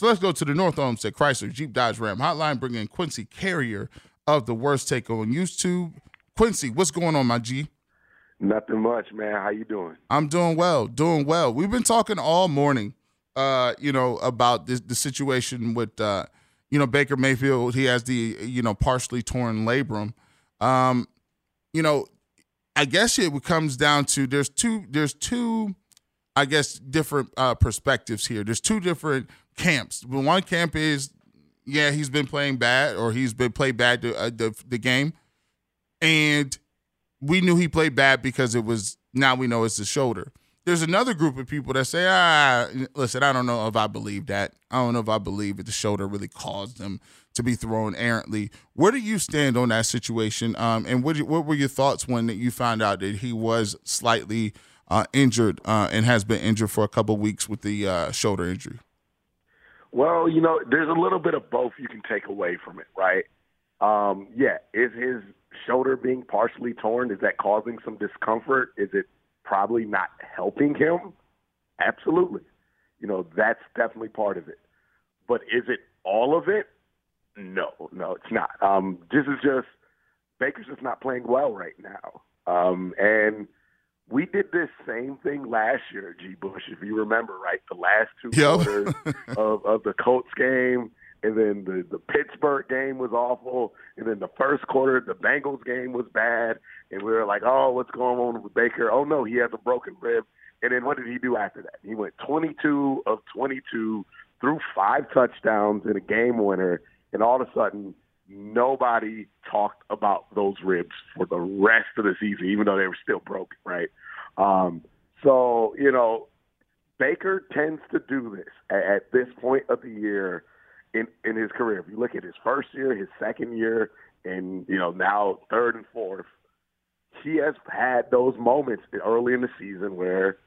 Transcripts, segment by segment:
So let's go to the North Olmsted Chrysler Jeep Dodge Ram hotline, bringing Quincy Carrier of the Worst Take on YouTube. Quincy, what's going on, my G? Nothing much, man. How you doing? I'm doing well, doing well. We've been talking all morning, uh, you know, about this the situation with, uh, you know, Baker Mayfield. He has the, you know, partially torn labrum. Um, you know, I guess it comes down to there's two there's two, I guess, different uh, perspectives here. There's two different camps. But one camp is, yeah, he's been playing bad or he's been played bad the, uh, the the game, and we knew he played bad because it was now we know it's the shoulder. There's another group of people that say, ah, listen, I don't know if I believe that. I don't know if I believe that the shoulder really caused him to be thrown errantly. Where do you stand on that situation? Um, and what what were your thoughts when you found out that he was slightly uh, injured uh, and has been injured for a couple weeks with the uh, shoulder injury? Well, you know, there's a little bit of both you can take away from it, right? Um, yeah, is his shoulder being partially torn? Is that causing some discomfort? Is it probably not helping him? Absolutely. You know, that's definitely part of it. But is it all of it? No, no, it's not. Um, this is just Baker's just not playing well right now. Um, and we did this same thing last year, G. Bush, if you remember, right? The last two Yep. quarters of, of the Colts game, and then the, the Pittsburgh game was awful, and then the first quarter, the Bengals game was bad, and we were like, oh, what's going on with Baker? Oh, no, he has a broken rib. And then what did he do after that? He went 22 of 22, threw five touchdowns in a game winner, and all of a sudden, nobody talked about those ribs for the rest of the season, even though they were still broken, right? Um, so, you know, Baker tends to do this at, this point of the year in, in his career. If you look at his first year, his second year, and, you know, now third and fourth, he has had those moments early in the season where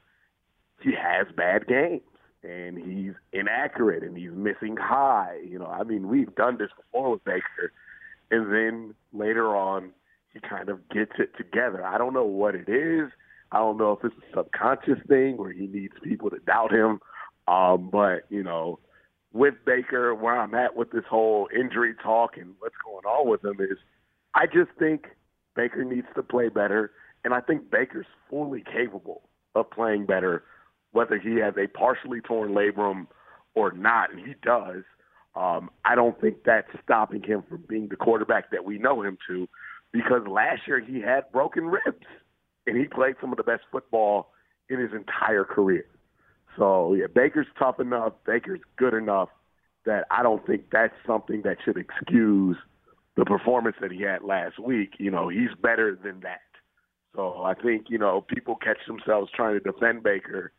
he has bad games and he's inaccurate and he's missing high. You know, I mean, we've done this before with Baker, and then later on, he kind of gets it together. I don't know what it is. I don't know if it's a subconscious thing where he needs people to doubt him. Um, but you know, with Baker, where I'm at with this whole injury talk and what's going on with him is, I just think Baker needs to play better, and I think Baker's fully capable of playing better whether he has a partially torn labrum or not, and he does, um, I don't think that's stopping him from being the quarterback that we know him to, because last year he had broken ribs, and he played some of the best football in his entire career. So yeah, Baker's tough enough, Baker's good enough that I don't think that's something that should excuse the performance that he had last week. You know, he's better than that. So I think, you know, people catch themselves trying to defend Baker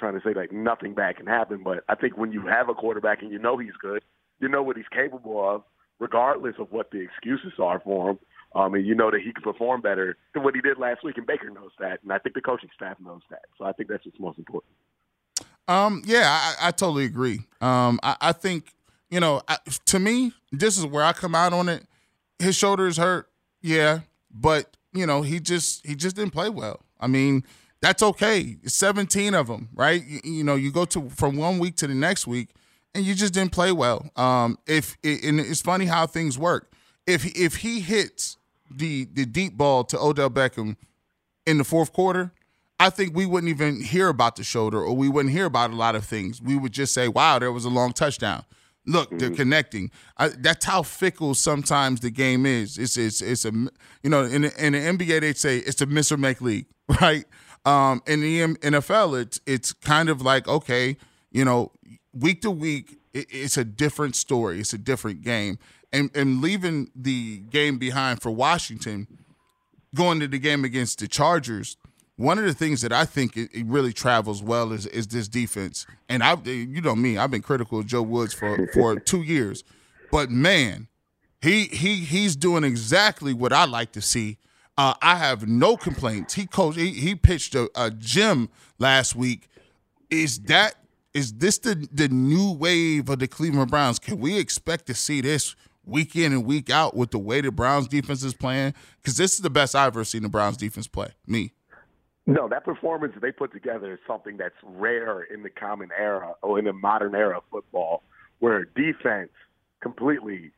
trying to say like nothing bad can happen. But I think when you have a quarterback and you know he's good, you know what he's capable of, regardless of what the excuses are for him. Um, and you know that he can perform better than what he did last week, and Baker knows that, and I think the coaching staff knows that. So I think that's what's most important. Um, yeah, I, I totally agree. Um, I, I think you know, I, to me, this is where I come out on it. His shoulder is hurt, yeah, but you know, he just he just didn't play well. I mean, that's okay. 17 of them, right? You, you, know, you go to from one week to the next week, and you just didn't play well. Um, if and it's funny how things work. If if he hits the the deep ball to Odell Beckham in the fourth quarter, I think we wouldn't even hear about the shoulder or we wouldn't hear about a lot of things. We would just say, wow, there was a long touchdown. Look, mm-hmm. they're connecting. I, that's how fickle sometimes the game is. It's it's it's a you know in the, in the NBA they say it's a miss or make league, right? Um, in the NFL, it's it's kind of like okay, you know, week to week, it, it's a different story. It's a different game, and and leaving the game behind for Washington, going to the game against the Chargers one of the things that I think it, it, really travels well is is this defense. And I, you know me, I've been critical of Joe Woods for for two years, but man, he he he's doing exactly what I like to see. Uh, I have no complaints. He coached. He, he pitched a, a gym last week. Is that is this the the new wave of the Cleveland Browns? Can we expect to see this week in and week out with the way the Browns defense is playing? Because this is the best I've ever seen the Browns defense play. Me. No, that performance they put together is something that's rare in the common era or in the modern era of football, where defense completely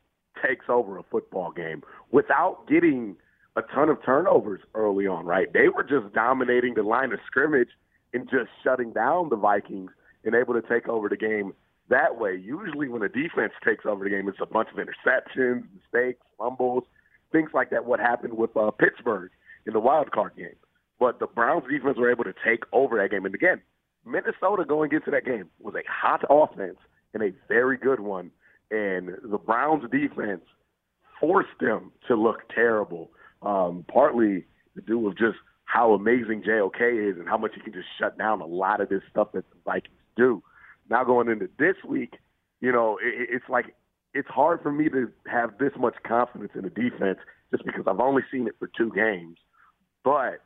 takes over a football game without getting a ton of turnovers early on, right? They were just dominating the line of scrimmage and just shutting down the Vikings and able to take over the game that way. Usually, when a defense takes over the game, it's a bunch of interceptions, mistakes, fumbles, things like that. What happened with uh, Pittsburgh in the wild card game? But the Browns defense were able to take over that game. And again, Minnesota going into that game was a hot offense and a very good one. And the Browns defense forced them to look terrible. Um, partly to do with just how amazing JOK is and how much he can just shut down a lot of this stuff that the Vikings do. Now going into this week, you know, it, it's like it's hard for me to have this much confidence in the defense just because I've only seen it for two games. But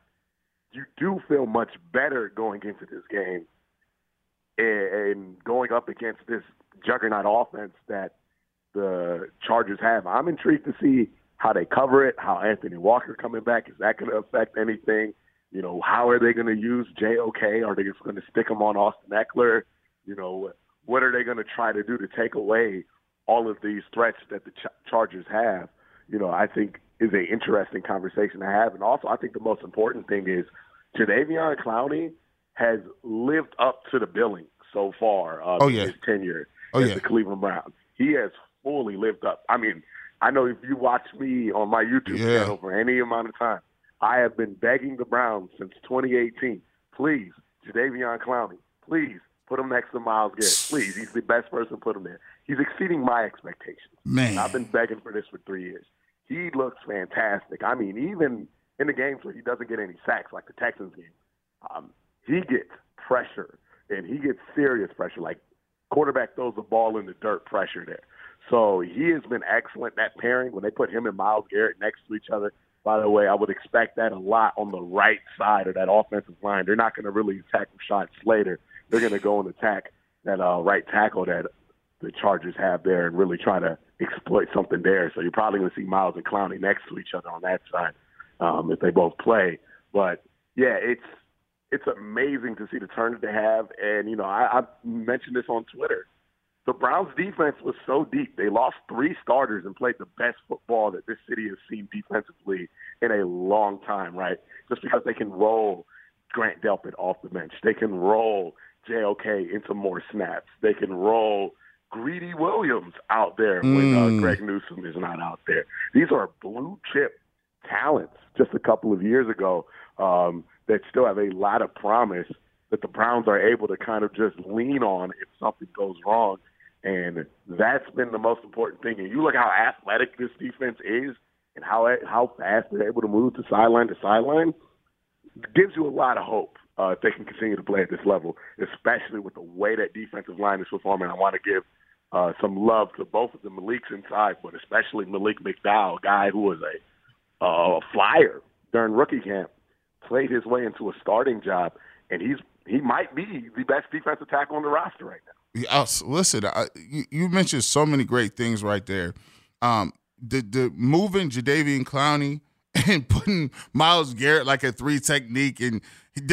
you do feel much better going into this game and, going up against this juggernaut offense that the Chargers have. I'm intrigued to see how they cover it, how Anthony Walker coming back, is that going to affect anything? You know, how are they going to use JOK? Are they just going to stick him on Austin Ekeler? You know, what are they going to try to do to take away all of these threats that the Ch- Chargers have? You know, I think is an interesting conversation to have. And also, I think the most important thing is Jadeveon Clowney has lived up to the billing so far uh, oh, yeah. his tenure oh, as yeah. the Cleveland Browns. He has fully lived up. I mean, I know if you watch me on my YouTube yeah. channel for any amount of time, I have been begging the Browns since 2018. Please, Jadeveon Clowney, please put him next to Myles Garrett. Please, he's the best person. Put him there. He's exceeding my expectations. Man, I've been begging for this for three years. He looks fantastic. I mean, even in the games where he doesn't get any sacks, like the Texans game, um, he gets pressure and he gets serious pressure. Like quarterback throws the ball in the dirt, pressure there. So he has been excellent. That pairing when they put him and Myles Garrett next to each other. By the way, I would expect that a lot on the right side of that offensive line. They're not going to really attack Rashawn Slater. They're going to go and attack that uh, right tackle that the Chargers have there and really try to exploit something there. So you're probably going to see Myles and Clowney next to each other on that side um, if they both play. But yeah, it's it's amazing to see the turn that they have. And you know, I, I mentioned this on Twitter. The Browns' defense was so deep. They lost three starters and played the best football that this city has seen defensively in a long time. Right? Just because they can roll Grant Delpit off the bench, they can roll JOK into more snaps. They can roll Greedy Williams out there mm. when uh, mm. Greg Newsome is not out there. These are blue chip talents just a couple of years ago um, that still have a lot of promise that the Browns are able to kind of just lean on if something goes wrong. And that's been the most important thing. And you look how athletic this defense is and how how fast they're able to move to sideline to sideline. Gives you a lot of hope uh, if they can continue to play at this level, especially with the way that defensive line is performing. I want to give uh, some love to both of the Malik's inside, but especially Malik McDowell, a guy who was a uh, flyer during rookie camp, played his way into a starting job, and he's he might be the best defensive tackle on the roster right now. Yeah, listen, I, you, you, mentioned so many great things right there. Um, the the moving Jadeveon Clowney and putting Myles Garrett like a three technique, and, and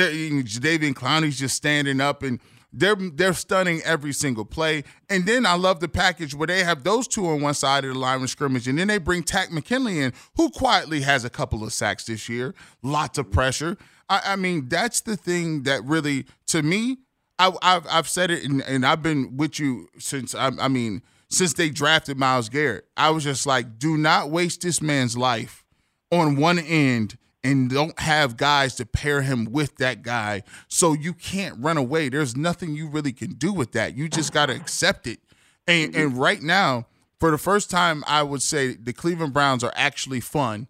Jadeveon Clowney's just standing up and they're they're stunning every single play. And then I love the package where they have those two on one side of the line of scrimmage, and then they bring Takk McKinley in, who quietly has a couple of sacks this year, lots of pressure. I, I mean, that's the thing that really, to me, I, have I've said it, and, and, I've been with you since. I, I mean, since they drafted Myles Garrett, I was just like, do not waste this man's life on one end and don't have guys to pair him with that guy. So you can't run away. There's nothing you really can do with that. You just got to accept it. And, and right now, for the first time, I would say the Cleveland Browns are actually fun.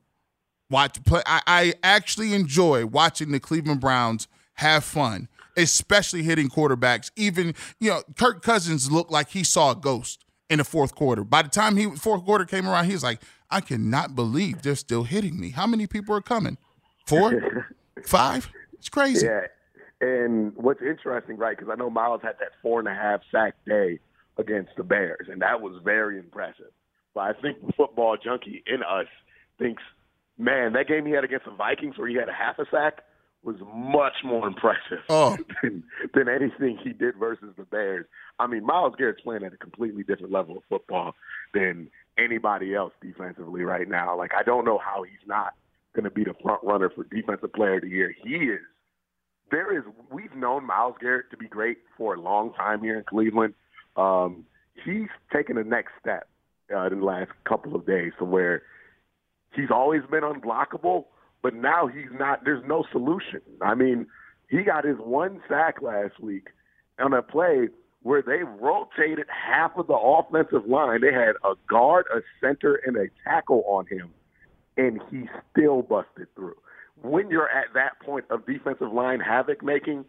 Watch play. I, I actually enjoy watching the Cleveland Browns have fun, especially hitting quarterbacks. Even you know, Kirk Cousins looked like he saw a ghost in the fourth quarter. By the time he fourth quarter came around, he was like, I cannot believe they're still hitting me. How many people are coming? Four, five? It's crazy. Yeah. And what's interesting, right? Because I know Myles had that four and a half sack day against the Bears, and that was very impressive. But I think the football junkie in us thinks, man, that game he had against the Vikings where he had a half a sack was much more impressive oh. than, than anything he did versus the Bears. I mean, Myles Garrett's playing at a completely different level of football than anybody else defensively right now. Like, I don't know how he's not going to be the front runner for defensive player of the year. He is. There is. We've known Myles Garrett to be great for a long time here in Cleveland. Um, he's taken the next step uh, in the last couple of days, to where he's always been unblockable, but now he's not. There's no solution. I mean, he got his one sack last week on a play where they rotated half of the offensive line. They had a guard, a center, and a tackle on him, and he still busted through. When you're at that point of defensive line havoc making,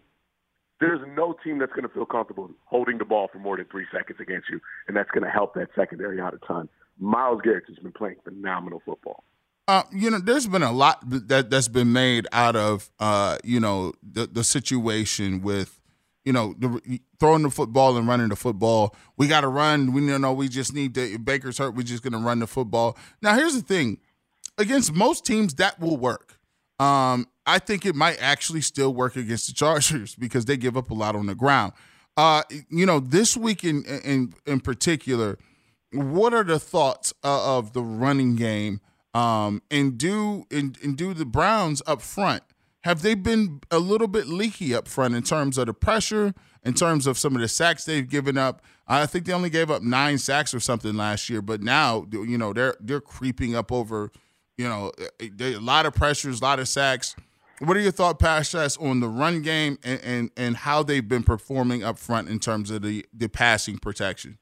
there's no team that's going to feel comfortable holding the ball for more than three seconds against you, and that's going to help that secondary out a ton. Myles Garrett has been playing phenomenal football. Uh, you know, there's been a lot that that's been made out of, uh, you know, the the situation with, you know, the, throwing the football and running the football. We got to run. We you know we just need to. Baker's hurt. We're just going to run the football. Now, here's the thing: against most teams, that will work. Um, I think it might actually still work against the Chargers because they give up a lot on the ground. Uh, you know, this week in in in particular, what are the thoughts uh, of the running game? Um, and do and, and do the Browns up front have they been a little bit leaky up front in terms of the pressure, in terms of some of the sacks they've given up? I think they only gave up nine sacks or something last year, but now you know they're they're creeping up over, you know, a lot of pressures, a lot of sacks. What are your thought process on the run game and, and, and how they've been performing up front in terms of the, the passing protection?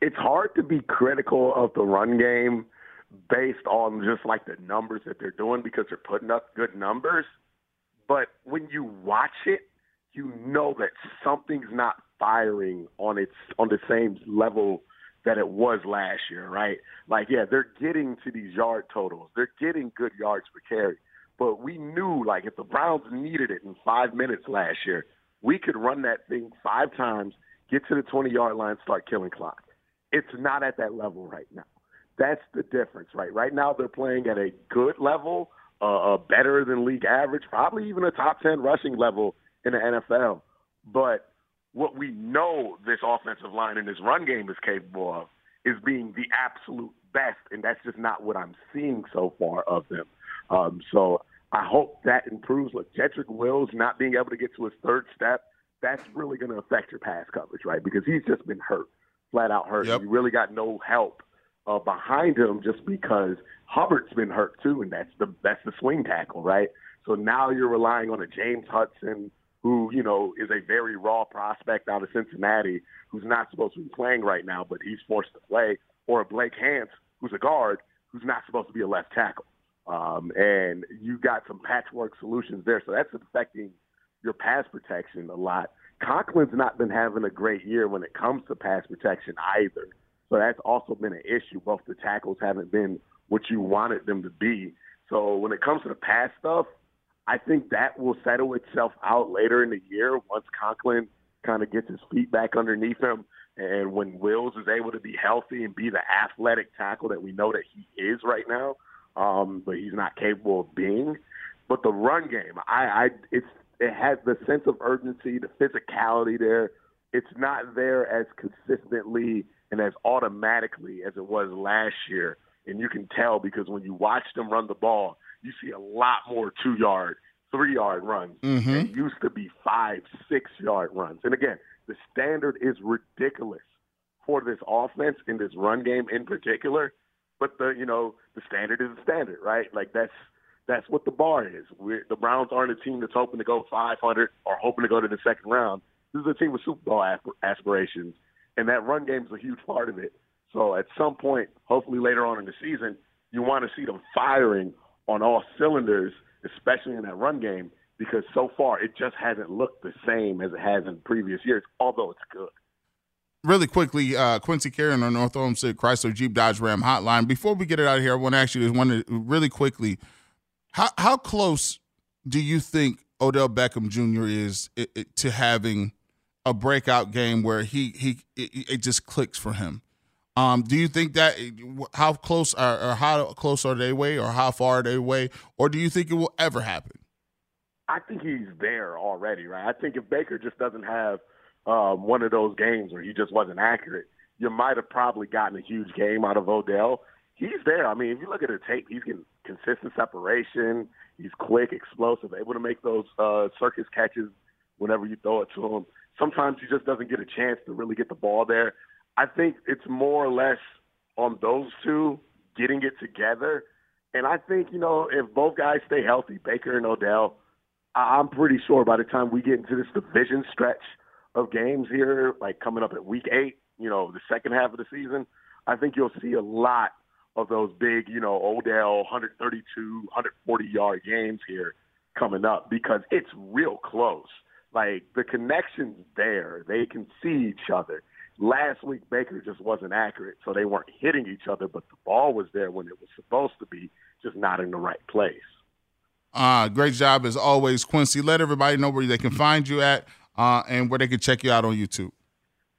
It's hard to be critical of the run game based on just like the numbers that they're doing because they're putting up good numbers. But when you watch it, you know that something's not firing on its on the same level that it was last year, right? Like, yeah, they're getting to these yard totals. They're getting good yards per carry. But we knew, like, if the Browns needed it in five minutes last year, we could run that thing five times, get to the 20 yard line, start killing clock. It's not at that level right now. That's the difference, right? Right now, they're playing at a good level, uh, better than league average, probably even a top 10 rushing level in the NFL. But what we know this offensive line and this run game is capable of is being the absolute best, and that's just not what I'm seeing so far of them. Um, so I hope that improves. Look, Jedrick Wills not being able to get to his third step, that's really going to affect your pass coverage, right? Because he's just been hurt, flat out hurt. Yep. You really got no help uh, behind him just because Hubbard's been hurt too, and that's the that's the swing tackle, right? So now you're relying on a James Hudson who, you know, is a very raw prospect out of Cincinnati who's not supposed to be playing right now, but he's forced to play, or a Blake Hance who's a guard who's not supposed to be a left tackle. Um, and you got some patchwork solutions there. So that's affecting your pass protection a lot. Conklin's not been having a great year when it comes to pass protection either. So that's also been an issue. Both the tackles haven't been what you wanted them to be. So when it comes to the pass stuff, I think that will settle itself out later in the year once Conklin kind of gets his feet back underneath him. And when Wills is able to be healthy and be the athletic tackle that we know that he is right now, um, but he's not capable of being. But the run game, I, I it's it has the sense of urgency, the physicality there. It's not there as consistently and as automatically as it was last year. And you can tell because when you watch them run the ball, you see a lot more two yard, three yard runs. Mm-hmm. It used to be five, six yard runs. And again, the standard is ridiculous for this offense in this run game in particular. But the you know the standard is the standard, right? Like that's that's what the bar is. We're, the Browns aren't a team that's hoping to go 500 or hoping to go to the second round. This is a team with Super Bowl aspirations, and that run game is a huge part of it. So at some point, hopefully later on in the season, you want to see them firing on all cylinders, especially in that run game, because so far it just hasn't looked the same as it has in previous years, although it's good. Really quickly, uh, Quincy Carrier on North Olmsted Chrysler Jeep Dodge Ram hotline. Before we get it out of here, I want to ask you this one really quickly. How how close do you think Odell Beckham Jr. is it, it, to having a breakout game where he he it, it just clicks for him? Um, do you think that how close are or how close are they away or how far are they away or do you think it will ever happen? I think he's there already, right? I think if Baker just doesn't have um, one of those games where he just wasn't accurate, you might have probably gotten a huge game out of Odell. He's there. I mean, if you look at the tape, he's getting consistent separation. He's quick, explosive, able to make those uh, circus catches whenever you throw it to him. Sometimes he just doesn't get a chance to really get the ball there. I think it's more or less on those two getting it together. And I think, you know, if both guys stay healthy, Baker and Odell, I'm pretty sure by the time we get into this division stretch of games here, like coming up at week eight, you know, the second half of the season, I think you'll see a lot of those big, you know, Odell 132, 140 yard games here coming up because it's real close. Like the connection's there. They can see each other. Last week Baker just wasn't accurate, so they weren't hitting each other, but the ball was there when it was supposed to be, just not in the right place. Uh, great job as always, Quincy. Let everybody know where they can find you at uh, and where they can check you out on YouTube.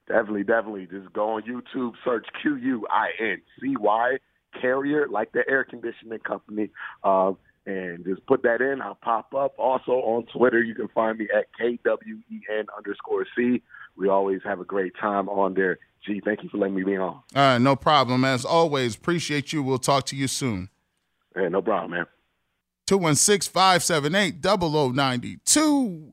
Definitely, definitely. Just go on YouTube, search Q U I N C Y Carrier, like the air conditioning company, uh, and just put that in. I'll pop up. Also on Twitter, you can find me at KWEN underscore C. We always have a great time on there. G, thank you for letting me be on. Uh, no problem. As always, appreciate you. We'll talk to you soon. Yeah, no problem, man. 216 578 0092.